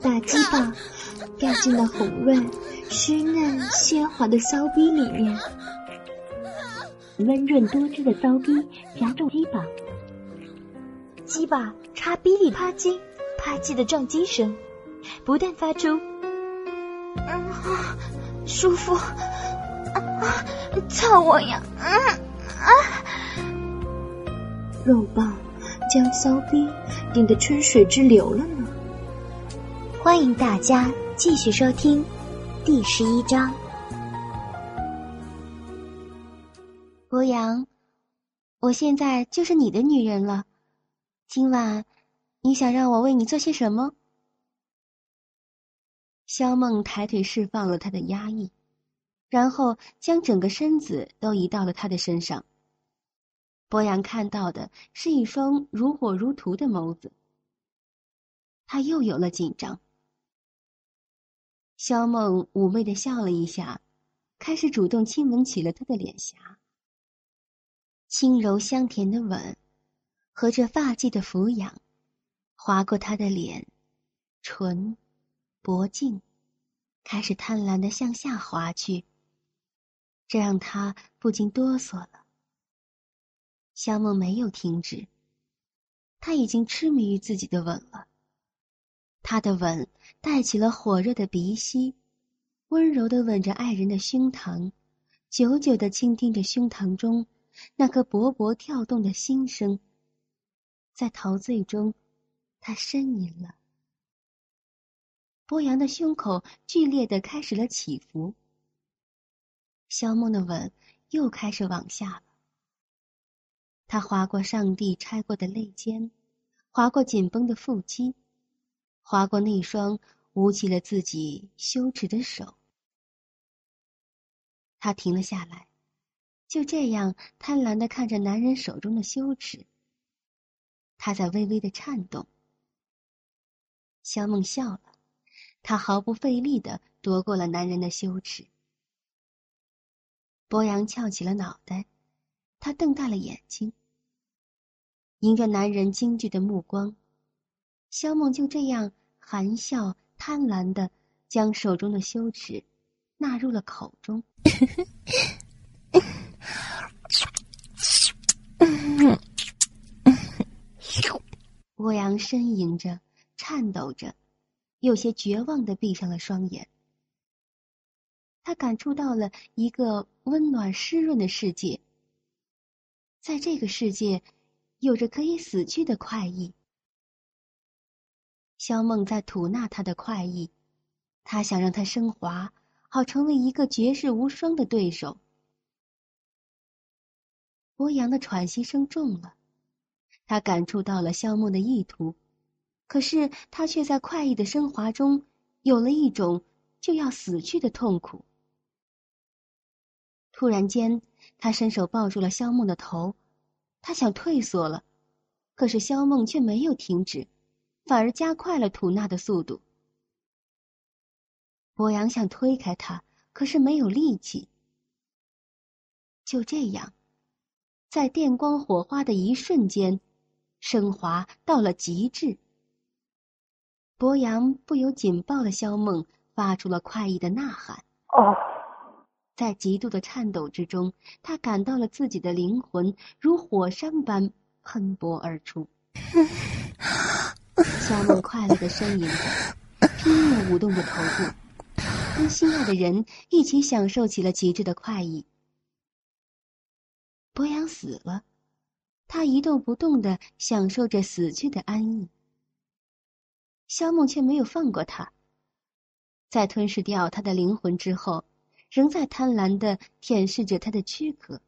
大鸡巴掉进了红润、湿嫩、鲜滑的骚逼里面，温润多汁的骚逼夹住鸡巴，鸡巴插逼里啪叽啪叽的撞击声，不断发出“，舒服，啊，操我呀，嗯啊”，肉棒将骚逼顶得春水直流了呢。欢迎大家继续收听第十一章。博洋，我现在就是你的女人了。今晚，你想让我为你做些什么？肖梦抬腿释放了他的压抑，然后将整个身子都移到了他的身上。博洋看到的是一双如火如荼的眸子，他又有了紧张。肖梦妩媚的笑了一下，开始主动亲吻起了他的脸颊。轻柔香甜的吻，和着发髻的抚养，划过他的脸、唇、脖颈，开始贪婪的向下滑去。这让他不禁哆嗦了。肖梦没有停止，他已经痴迷于自己的吻了。他的吻带起了火热的鼻息，温柔的吻着爱人的胸膛，久久的倾听着胸膛中那颗勃勃跳动的心声。在陶醉中，他呻吟了。博阳的胸口剧烈的开始了起伏。肖梦的吻又开始往下了。他划过上帝拆过的肋间，划过紧绷的腹肌。划过那双捂起了自己羞耻的手，他停了下来，就这样贪婪的看着男人手中的羞耻。他在微微的颤动。肖梦笑了，他毫不费力的夺过了男人的羞耻。博洋翘起了脑袋，他瞪大了眼睛，迎着男人惊惧的目光。肖梦就这样含笑贪婪的将手中的羞耻纳入了口中。欧阳呻吟着，颤抖着，有些绝望的闭上了双眼。他感触到了一个温暖湿润的世界，在这个世界，有着可以死去的快意。肖梦在吐纳他的快意，他想让他升华，好成为一个绝世无双的对手。博阳的喘息声重了，他感触到了肖梦的意图，可是他却在快意的升华中有了一种就要死去的痛苦。突然间，他伸手抱住了肖梦的头，他想退缩了，可是肖梦却没有停止。反而加快了吐纳的速度。博阳想推开他，可是没有力气。就这样，在电光火花的一瞬间，升华到了极致。博洋不由紧抱了萧梦，发出了快意的呐喊。哦，在极度的颤抖之中，他感到了自己的灵魂如火山般喷薄而出。萧梦快乐的呻吟着，拼命舞动着头部，跟心爱的人一起享受起了极致的快意。博洋死了，他一动不动的享受着死去的安逸。肖梦却没有放过他，在吞噬掉他的灵魂之后，仍在贪婪的舔舐着他的躯壳。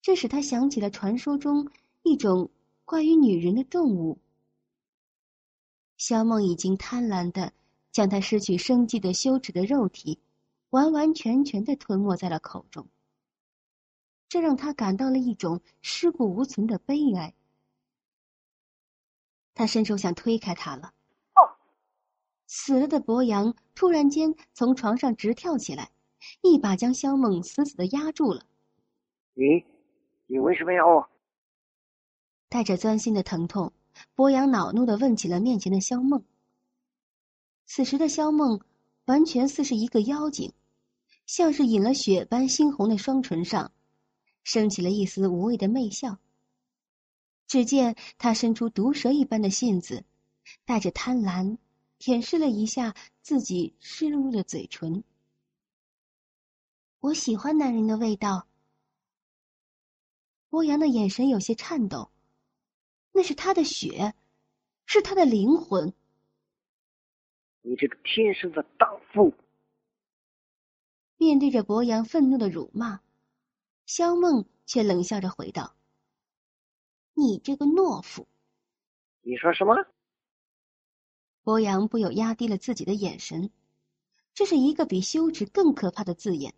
这使他想起了传说中一种。关于女人的动物，肖梦已经贪婪的将他失去生机的羞耻的肉体，完完全全的吞没在了口中。这让他感到了一种尸骨无存的悲哀。他伸手想推开他了，死了的博洋突然间从床上直跳起来，一把将肖梦死死的压住了。你，你为什么要我？带着钻心的疼痛，博洋恼怒的问起了面前的肖梦。此时的肖梦完全似是一个妖精，像是饮了血般猩红的双唇上，升起了一丝无谓的媚笑。只见他伸出毒蛇一般的信子，带着贪婪。舔舐了一下自己湿漉漉的嘴唇。我喜欢男人的味道。欧阳的眼神有些颤抖，那是他的血，是他的灵魂。你这个天生的荡妇！面对着博洋愤怒的辱骂，肖梦却冷笑着回道：“你这个懦夫！”你说什么？博洋不由压低了自己的眼神，这是一个比羞耻更可怕的字眼，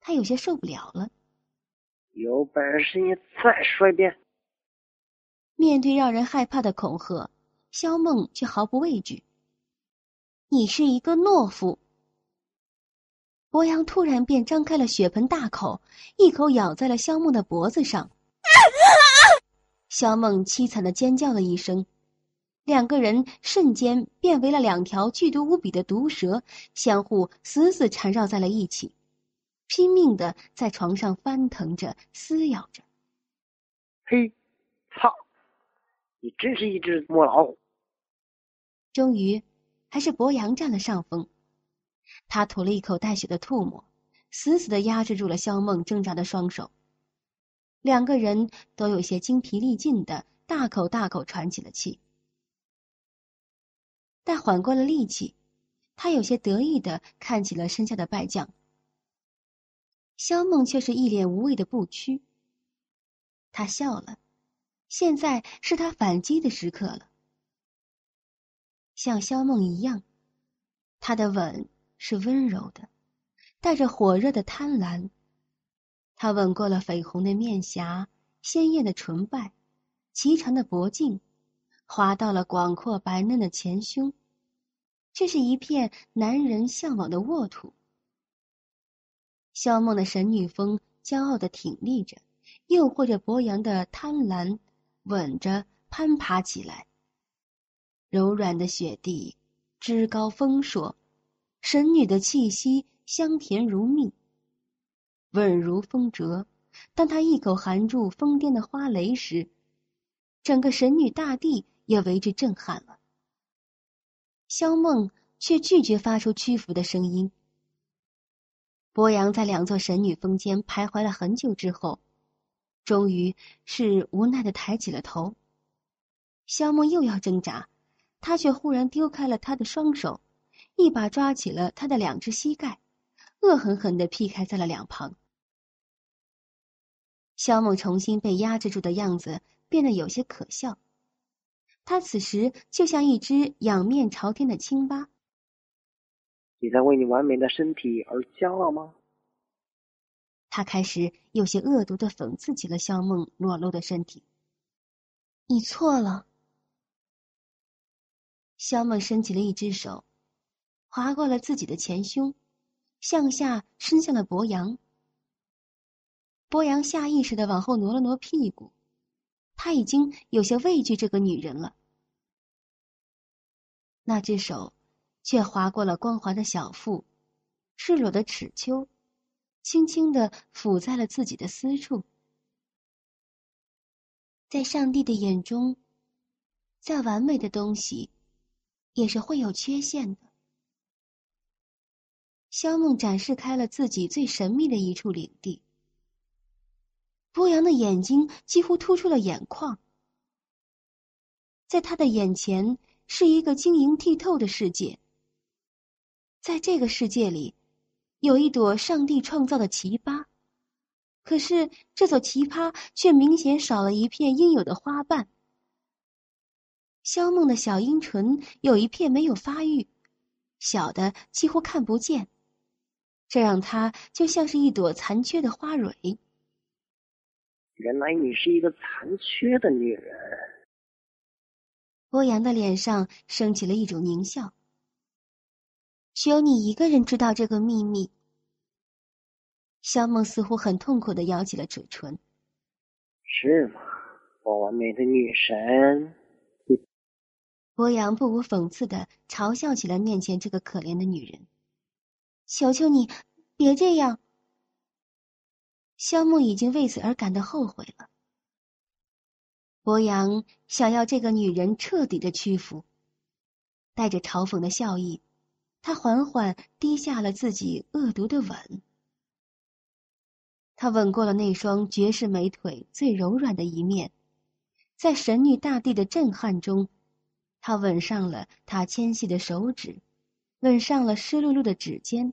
他有些受不了了。有本事你再说一遍！面对让人害怕的恐吓，肖梦却毫不畏惧。你是一个懦夫！博洋突然便张开了血盆大口，一口咬在了肖梦的脖子上。萧梦凄惨的尖叫了一声。两个人瞬间变为了两条剧毒无比的毒蛇，相互死死缠绕在了一起，拼命的在床上翻腾着、撕咬着。嘿，操！你真是一只母老虎！终于，还是博洋占了上风。他吐了一口带血的吐沫，死死的压制住了肖梦挣扎的双手。两个人都有些精疲力尽的，大口大口喘起了气。待缓过了力气，他有些得意的看起了身下的败将。萧梦却是一脸无畏的不屈。他笑了，现在是他反击的时刻了。像萧梦一样，他的吻是温柔的，带着火热的贪婪。他吻过了绯红的面颊、鲜艳的唇瓣、颀长的脖颈。滑到了广阔白嫩的前胸，这是一片男人向往的沃土。萧梦的神女峰骄傲的挺立着，诱惑着博阳的贪婪，吻着攀爬起来。柔软的雪地，枝高峰硕，神女的气息香甜如蜜，稳如风折。当他一口含住疯癫的花蕾时，整个神女大地。也为之震撼了。萧梦却拒绝发出屈服的声音。博阳在两座神女峰间徘徊了很久之后，终于是无奈的抬起了头。萧梦又要挣扎，他却忽然丢开了他的双手，一把抓起了他的两只膝盖，恶狠狠的劈开在了两旁。肖梦重新被压制住的样子变得有些可笑。他此时就像一只仰面朝天的青蛙。你在为你完美的身体而骄傲吗？他开始有些恶毒的讽刺起了肖梦裸露的身体。你错了。肖梦伸起了一只手，划过了自己的前胸，向下伸向了博洋。博洋下意识的往后挪了挪屁股。他已经有些畏惧这个女人了。那只手，却划过了光滑的小腹，赤裸的尺丘，轻轻的抚在了自己的私处。在上帝的眼中，再完美的东西，也是会有缺陷的。萧梦展示开了自己最神秘的一处领地。波阳的眼睛几乎突出了眼眶，在他的眼前是一个晶莹剔透的世界。在这个世界里，有一朵上帝创造的奇葩，可是这朵奇葩却明显少了一片应有的花瓣。萧梦的小阴唇有一片没有发育，小的几乎看不见，这让他就像是一朵残缺的花蕊。原来你是一个残缺的女人。欧阳的脸上升起了一种狞笑，只有你一个人知道这个秘密。肖梦似乎很痛苦的咬起了嘴唇。是吗？我完美的女神。博阳不无讽刺的嘲笑起了面前这个可怜的女人。求求你，别这样。肖木已经为此而感到后悔了。博洋想要这个女人彻底的屈服，带着嘲讽的笑意，他缓缓低下了自己恶毒的吻。他吻过了那双绝世美腿最柔软的一面，在神女大帝的震撼中，他吻上了她纤细的手指，吻上了湿漉漉的指尖。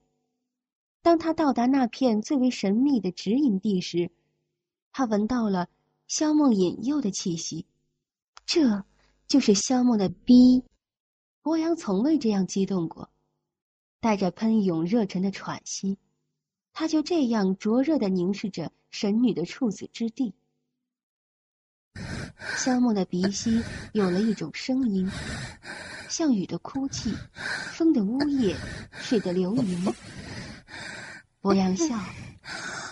当他到达那片最为神秘的指引地时，他闻到了萧梦引诱的气息。这，就是萧梦的逼。博阳从未这样激动过，带着喷涌热忱的喘息。他就这样灼热的凝视着神女的处子之地。萧梦的鼻息有了一种声音，像雨的哭泣，风的呜咽，水的流云。博阳笑，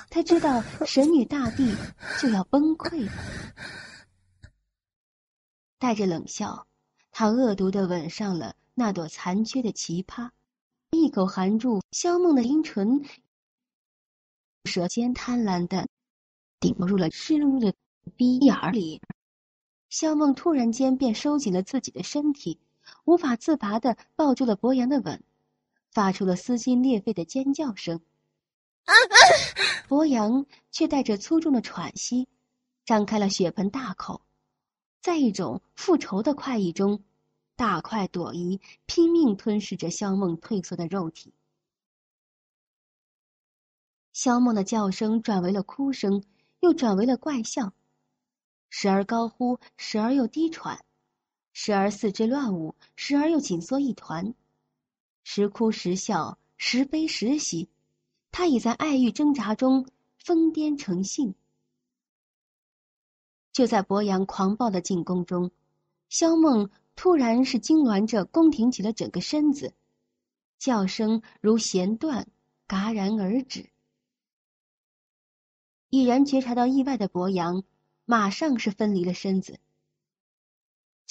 他知道神女大帝就要崩溃了。带着冷笑，他恶毒的吻上了那朵残缺的奇葩，一口含住萧梦的阴唇。舌尖贪婪的顶入了湿漉漉的鼻眼里，萧梦突然间便收紧了自己的身体，无法自拔的抱住了博阳的吻，发出了撕心裂肺的尖叫声。博阳却带着粗重的喘息，张开了血盆大口，在一种复仇的快意中，大快朵颐，拼命吞噬着肖梦退缩的肉体。肖梦的叫声转为了哭声，又转为了怪笑，时而高呼，时而又低喘，时而四肢乱舞，时而又紧缩一团，时哭时笑，时悲时喜。他已在爱欲挣扎中疯癫成性。就在博阳狂暴的进攻中，萧梦突然是痉挛着弓挺起了整个身子，叫声如弦断，戛然而止。已然觉察到意外的博阳，马上是分离了身子。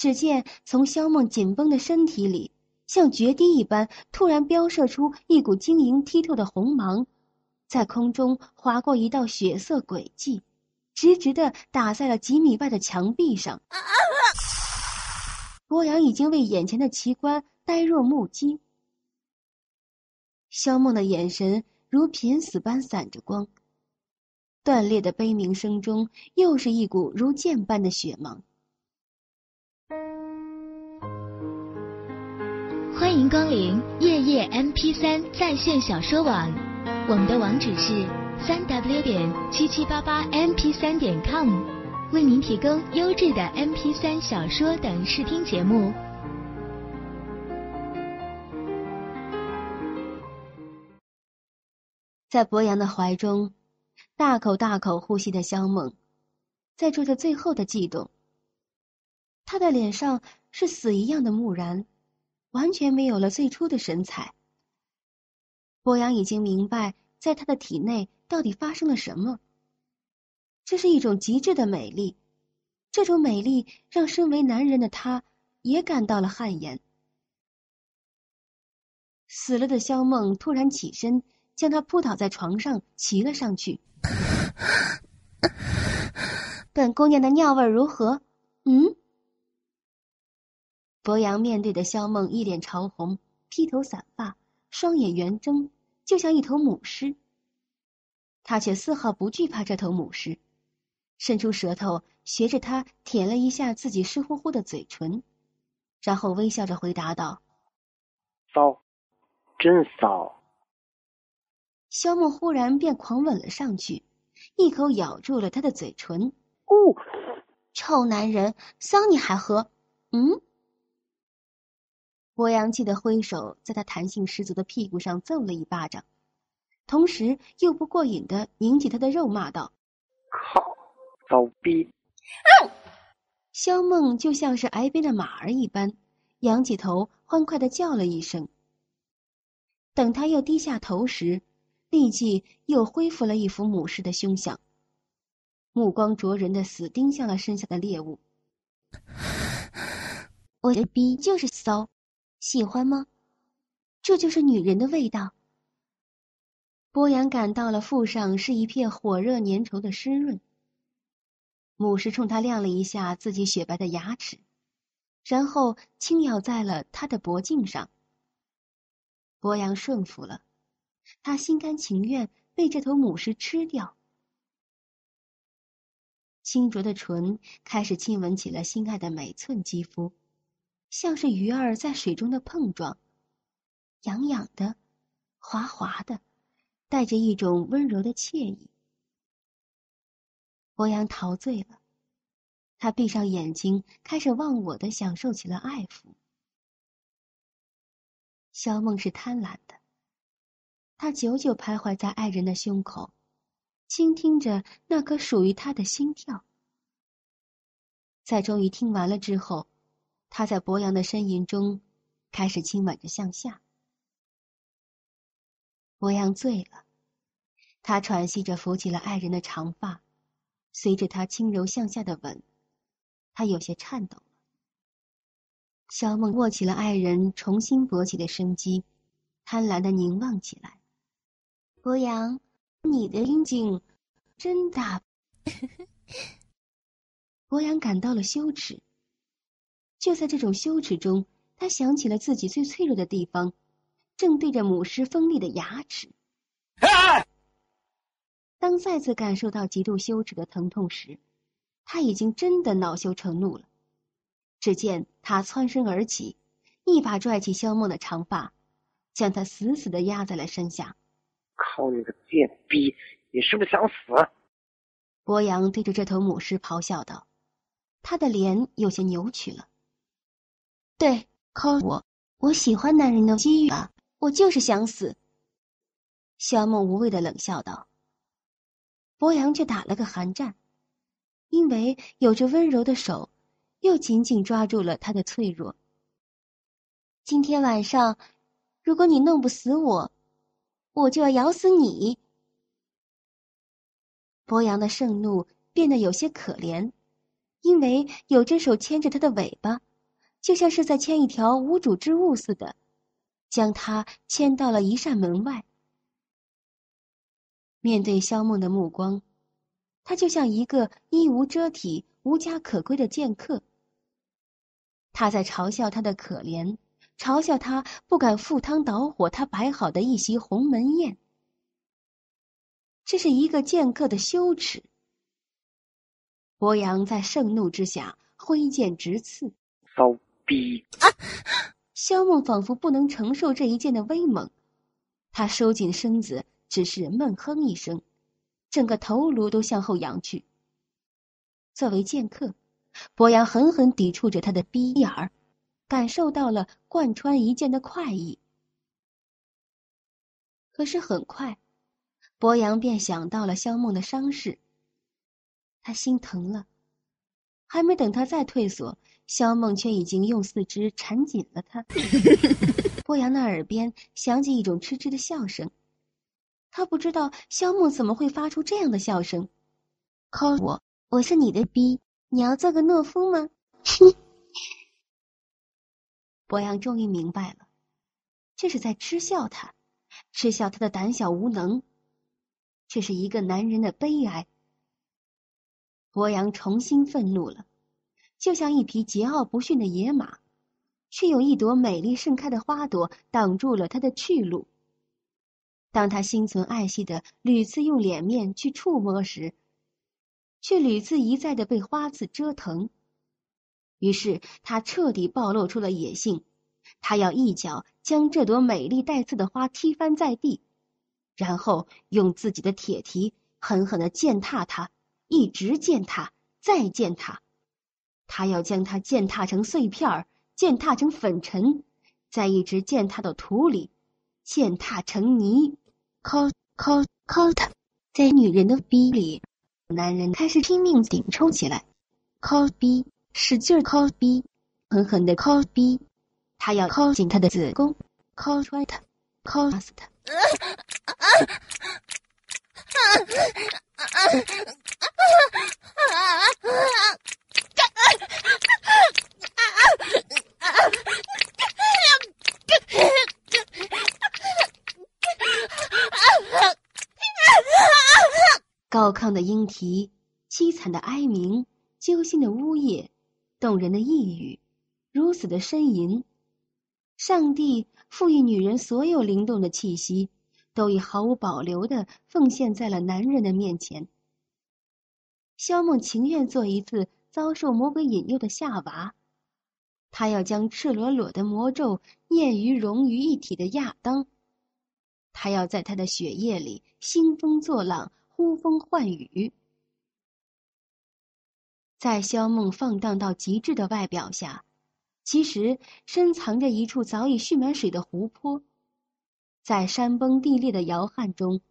只见从萧梦紧绷的身体里，像决堤一般，突然飙射出一股晶莹剔透的红芒，在空中划过一道血色轨迹，直直的打在了几米外的墙壁上。博阳已经为眼前的奇观呆若木鸡。萧梦的眼神如濒死般散着光。断裂的悲鸣声中，又是一股如剑般的血芒。欢迎光临夜夜 MP 三在线小说网，我们的网址是三 W 点七七八八 MP 三点 com，为您提供优质的 MP 三小说等视听节目。在博洋的怀中。大口大口呼吸的萧梦，在做着最后的悸动。他的脸上是死一样的木然，完全没有了最初的神采。博阳已经明白，在他的体内到底发生了什么。这是一种极致的美丽，这种美丽让身为男人的他也感到了汗颜。死了的萧梦突然起身，将他扑倒在床上，骑了上去。本姑娘的尿味如何？嗯。博洋面对的萧梦一脸潮红，披头散发，双眼圆睁，就像一头母狮。他却丝毫不惧怕这头母狮，伸出舌头学着他舔了一下自己湿乎乎的嘴唇，然后微笑着回答道：“骚，真骚。”萧梦忽然便狂吻了上去。一口咬住了他的嘴唇，哦，臭男人，骚你还喝？嗯。博阳气的挥手在他弹性十足的屁股上揍了一巴掌，同时又不过瘾的拧起他的肉骂道：“靠，骚逼！”肖梦就像是挨鞭的马儿一般，仰起头欢快的叫了一声。等他又低下头时，立即又恢复了一副母狮的凶相，目光灼人的死盯向了身下的猎物。我的逼就是骚，喜欢吗？这就是女人的味道。波阳感到了腹上是一片火热粘稠的湿润。母狮冲他亮了一下自己雪白的牙齿，然后轻咬在了他的脖颈上。博阳顺服了，他心甘情愿被这头母狮吃掉。清浊的唇开始亲吻起了心爱的每寸肌肤，像是鱼儿在水中的碰撞，痒痒的，滑滑的，带着一种温柔的惬意。博阳陶醉了，他闭上眼睛，开始忘我的享受起了爱抚。萧梦是贪婪的，他久久徘徊在爱人的胸口，倾听着那颗属于他的心跳。在终于听完了之后，他在博洋的呻吟中，开始亲吻着向下。博洋醉了，他喘息着扶起了爱人的长发，随着他轻柔向下的吻，他有些颤抖。萧梦握起了爱人重新勃起的生机，贪婪的凝望起来。博洋，你的阴茎真大。博洋感到了羞耻。就在这种羞耻中，他想起了自己最脆弱的地方，正对着母狮锋利的牙齿。当再次感受到极度羞耻的疼痛时，他已经真的恼羞成怒了。只见他蹿身而起，一把拽起萧梦的长发，将他死死的压在了身下。靠你个贱逼！你是不是想死？博洋对着这头母狮咆哮道，他的脸有些扭曲了。对，靠我！我喜欢男人的机遇啊！我就是想死。萧梦无畏的冷笑道。博洋却打了个寒战，因为有着温柔的手。又紧紧抓住了他的脆弱。今天晚上，如果你弄不死我，我就要咬死你。博洋的盛怒变得有些可怜，因为有只手牵着他的尾巴，就像是在牵一条无主之物似的，将他牵到了一扇门外。面对萧梦的目光，他就像一个衣无遮体、无家可归的剑客。他在嘲笑他的可怜，嘲笑他不敢赴汤蹈火他摆好的一席鸿门宴。这是一个剑客的羞耻。博阳在盛怒之下挥剑直刺，骚逼！萧梦仿佛不能承受这一剑的威猛，他收紧身子，只是闷哼一声，整个头颅都向后仰去。作为剑客。博阳狠狠抵触着他的逼眼儿，感受到了贯穿一剑的快意。可是很快，博阳便想到了萧梦的伤势，他心疼了。还没等他再退缩，萧梦却已经用四肢缠紧了他。博阳的耳边响起一种痴痴的笑声，他不知道肖梦怎么会发出这样的笑声。靠我，我是你的逼。你要做个懦夫吗？博阳终于明白了，这是在嗤笑他，嗤笑他的胆小无能。这是一个男人的悲哀。博阳重新愤怒了，就像一匹桀骜不驯的野马，却有一朵美丽盛开的花朵挡住了他的去路。当他心存爱惜的屡次用脸面去触摸时，却屡次一再的被花刺折腾，于是他彻底暴露出了野性，他要一脚将这朵美丽带刺的花踢翻在地，然后用自己的铁蹄狠狠的践踏它，一直践踏，再践踏，他要将它践踏成碎片儿，践踏成粉尘，再一直践踏到土里，践踏成泥，抠抠抠他，在女人的逼里。男人开始拼命顶冲起来，抠逼，使劲抠逼，狠狠的抠逼，他要抠紧他的子宫，抠穿他，抠死他。高亢的莺啼，凄惨的哀鸣，揪心的呜咽，动人的呓语，如此的呻吟。上帝赋予女人所有灵动的气息，都已毫无保留的奉献在了男人的面前。萧梦情愿做一次遭受魔鬼引诱的夏娃，他要将赤裸裸的魔咒念于融于一体的亚当。他要在他的血液里兴风作浪。呼风唤雨，在萧梦放荡到极致的外表下，其实深藏着一处早已蓄满水的湖泊。在山崩地裂的摇撼中，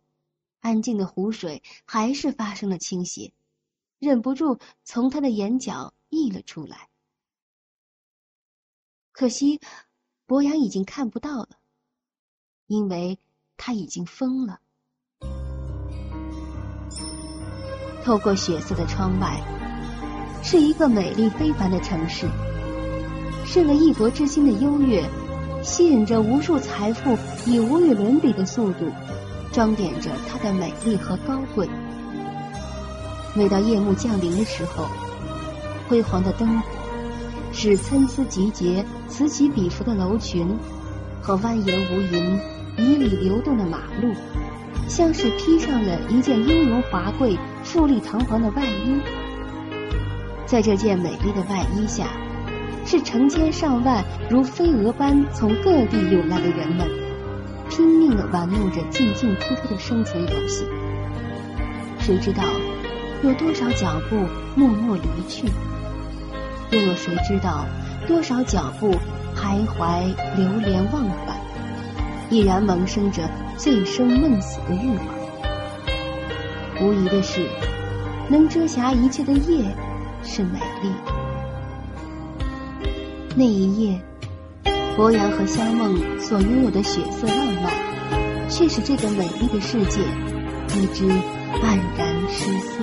安静的湖水还是发生了倾斜，忍不住从他的眼角溢了出来。可惜，博洋已经看不到了，因为他已经疯了。透过血色的窗外，是一个美丽非凡的城市。是个一国之心的优越，吸引着无数财富以无与伦比的速度，装点着它的美丽和高贵。每到夜幕降临的时候，辉煌的灯火，使参差集结、此起彼伏的楼群和蜿蜒无垠、迤逦流动的马路，像是披上了一件雍容华贵。富丽堂皇的外衣，在这件美丽的外衣下，是成千上万如飞蛾般从各地涌来的人们，拼命的玩弄着进进出出的生存游戏。谁知道有多少脚步默默离去？又有谁知道多少脚步徘徊流连忘返，依然萌生着醉生梦死的欲望？无疑的是，能遮瑕一切的夜是美丽。那一夜，博洋和萧梦所拥有的血色浪漫，却使这个美丽的世界为之黯然失色。